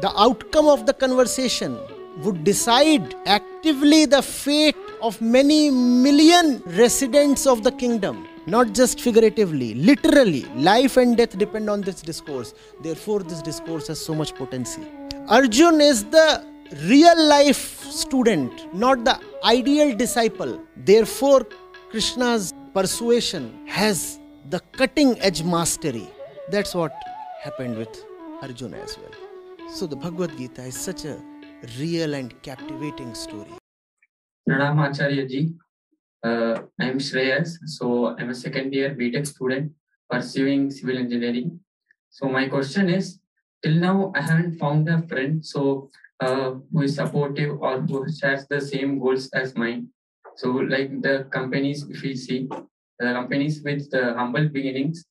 the outcome of the conversation would decide actively the fate of many million residents of the kingdom. Not just figuratively literally. Life and death depend on this discourse. Therefore this discourse has so much potency. Arjun is the real life student not the ideal disciple. Therefore krishna's persuasion has the cutting edge mastery. That's what happened with arjun as well so the bhagavad gita is such a real and captivating story Pranam Acharya ji. Uh, I am Shreyas. So I'm a second year BTech student pursuing civil engineering. So my question is, till now I haven't found a friend so uh, who is supportive or who shares the same goals as mine. So like the companies, if we see the companies with the humble beginnings,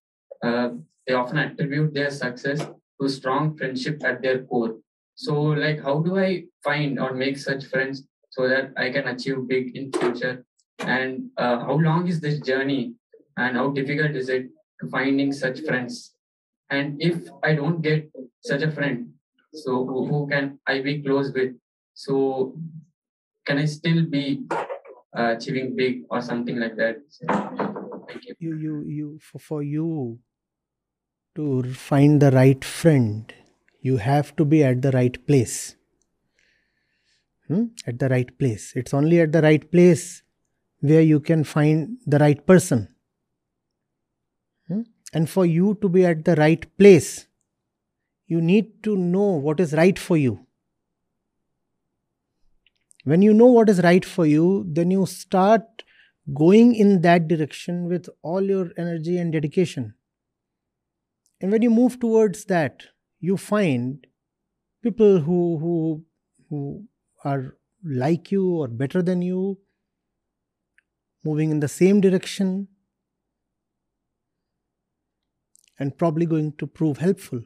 uh, they often attribute their success to strong friendship at their core. So like how do I find or make such friends so that I can achieve big in future? And uh, how long is this journey? And how difficult is it to finding such friends? And if I don't get such a friend, so who, can I be close with? So can I still be uh, achieving big or something like that? So, thank you. you you you for, for you to find the right friend you have to be at the right place Hmm? at the right place it's only at the right place where you can find the right person Hmm? and for you to be at the right place you need to know what is right for you when you know what is right for you then you start going in that direction with all your energy and dedication. And when you move towards that, you find people who, who, who are like you or better than you, moving in the same direction, and probably going to prove helpful.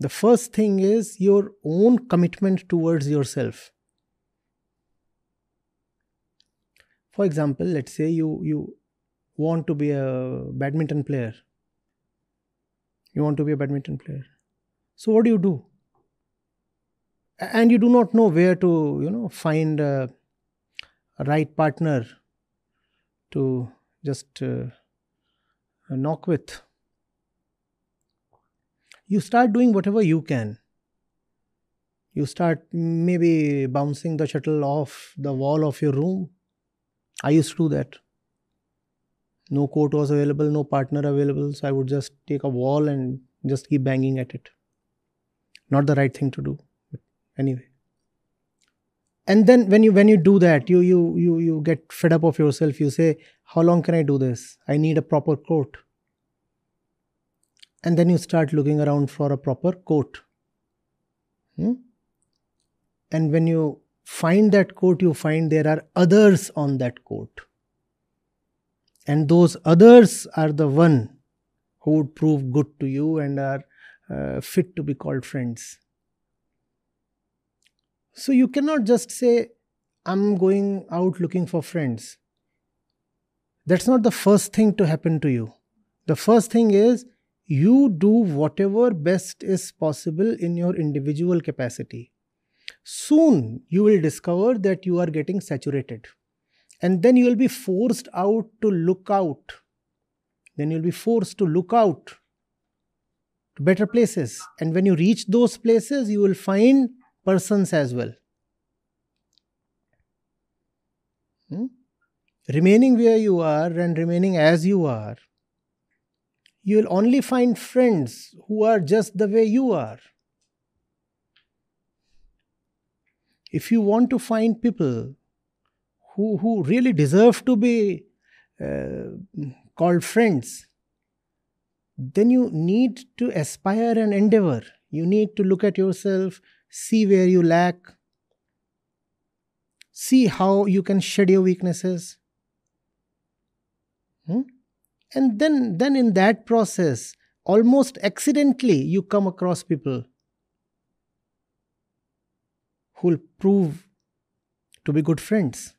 The first thing is your own commitment towards yourself. for example let's say you you want to be a badminton player you want to be a badminton player. So what do you do? And you do not know where to you know find a, a right partner to just uh, knock with. You start doing whatever you can. You start maybe bouncing the shuttle off the wall of your room. I used to do that. No court was available, no partner available, so I would just take a wall and just keep banging at it. Not the right thing to do, but anyway. And then when you when you do that, you you you you get fed up of yourself. You say, "How long can I do this? I need a proper court." And then you start looking around for a proper court. Hmm? And when you find that court, you find there are others on that court. And those others are the one who would prove good to you and are uh, fit to be called friends. So you cannot just say, I'm going out looking for friends. That's not the first thing to happen to you. The first thing is you do whatever best is possible in your individual capacity soon you will discover that you are getting saturated and then you will be forced out to look out. Then you'll be forced to look out to better places. And when you reach those places you will find persons as well. Hmm? remaining where you are and remaining as you are you will only find friends who are just the way you are. If you want to find people who, who really deserve to be uh, called friends, then you need to aspire and endeavor. You need to look at yourself, see where you lack, see how you can shed your weaknesses. Hmm? And then, then in that process, almost accidentally, you come across people who will prove to be good friends.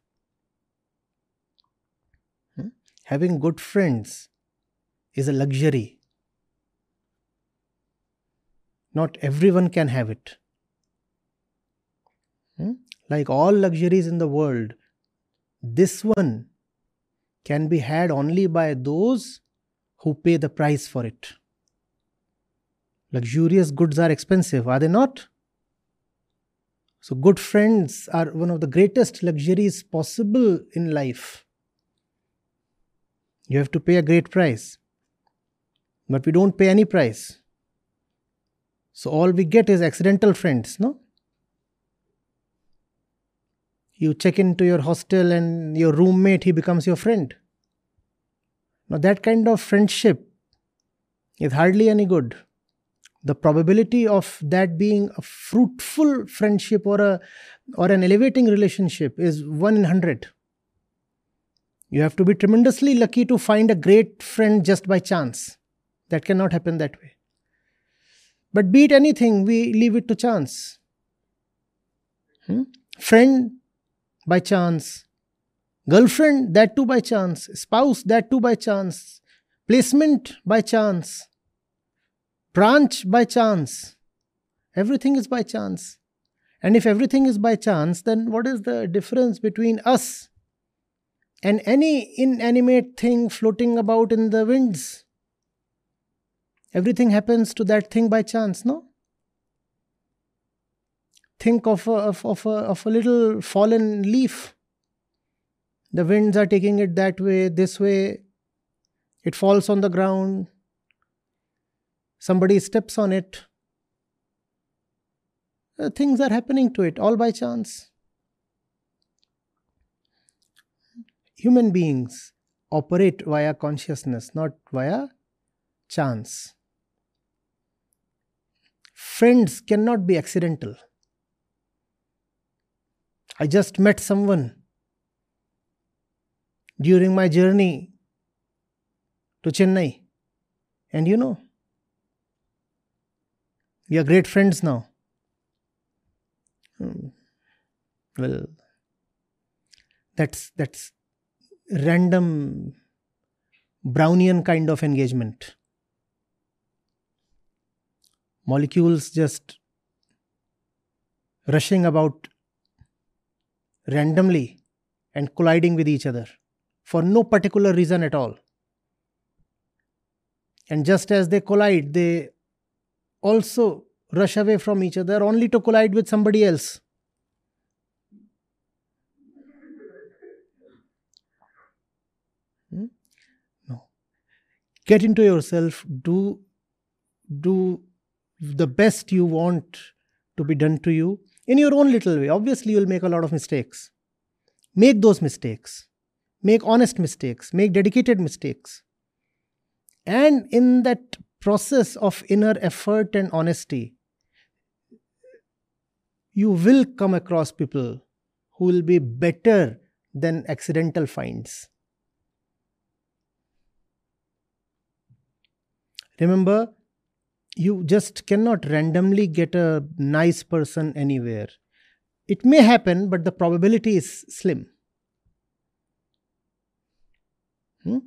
Hmm? Having good friends is a luxury. Not everyone can have it. Hmm? Like all luxuries in the world, this one can be had only by those who pay the price for it. Luxurious goods are expensive, are they not? So, good friends are one of the greatest luxuries possible in life. You have to pay a great price, but we don't pay any price. So, all we get is accidental friends, no? You check into your hostel and your roommate, he becomes your friend. Now, that kind of friendship is hardly any good. The probability of that being a fruitful friendship or a or an elevating relationship is one in hundred. You have to be tremendously lucky to find a great friend just by chance. That cannot happen that way. But be it anything, we leave it to chance. Hmm? Friend by chance, girlfriend, that too by chance, spouse, that too by chance, placement by chance, branch by chance. Everything is by chance. And if everything is by chance, then what is the difference between us and any inanimate thing floating about in the winds? Everything happens to that thing by chance, no? Think of a, of, of, a, of a little fallen leaf. The winds are taking it that way, this way. It falls on the ground. Somebody steps on it. Uh, things are happening to it all by chance. Human beings operate via consciousness, not via chance. Friends cannot be accidental. I just met someone during my journey to Chennai. And you know, we are great friends now. Hmm. Well, that's that's random Brownian kind of engagement. Molecules just rushing about randomly and colliding with each other for no particular reason at all. And just as they collide, they also rush away from each other only to collide with somebody else. Get into yourself, do do the best you want to be done to you in your own little way. Obviously, you'll make a lot of mistakes. Make those mistakes. Make honest mistakes. Make dedicated mistakes. And in that process of inner effort and honesty, you will come across people who will be better than accidental finds. Remember, you just cannot randomly get a nice person anywhere. It may happen, but the probability is slim. Hmm?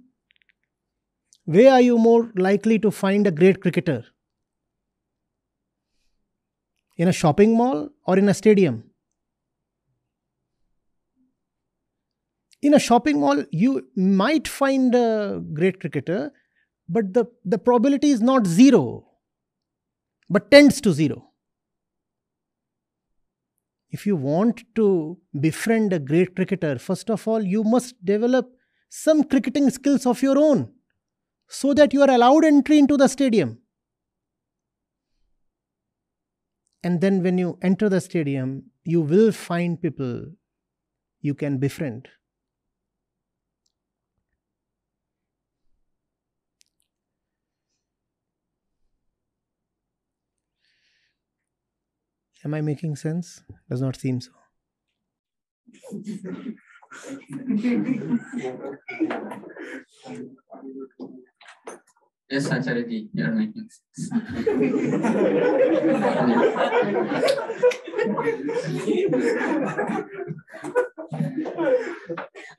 Where are you more likely to find a great cricketer? In a shopping mall or in a stadium? In a shopping mall, you might find a great cricketer, but the, the probability is not zero but tends to zero. If you want to befriend a great cricketer, first of all, you must develop some cricketing skills of your own so that you are allowed entry into the stadium. And then, when you enter the stadium, you will find people you can befriend. Am I making sense? Does not seem so. Yes, Acharya you are making sense.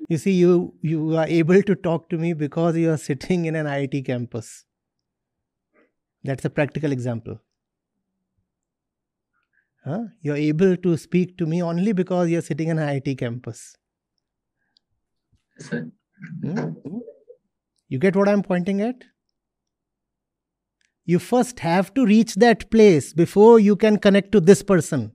you see, you you are able to talk to me because you are sitting in an IIT campus. That's a practical example. Huh? You're able to speak to me only because you're sitting in an IIT campus. Sir. Hmm? You get what I'm pointing at? You first have to reach that place before you can connect to this person.